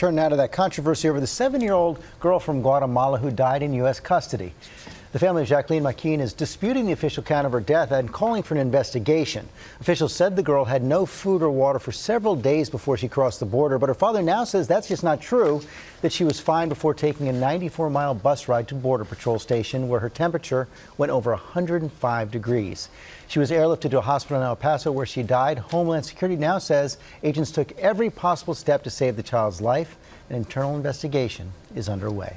Turn now to that controversy over the seven year old girl from Guatemala who died in U.S. custody. The family of Jakelin Maquin is disputing the official count of her death and calling for an investigation. Officials said the girl had no food or water for several days before she crossed the border, but her father now says that's just not true, that she was fine before taking a 94 mile bus ride to Border Patrol Station where her temperature went over 105 degrees. She was airlifted to a hospital in El Paso where she died. Homeland Security now says agents took every possible step to save the child's life. An internal investigation is underway.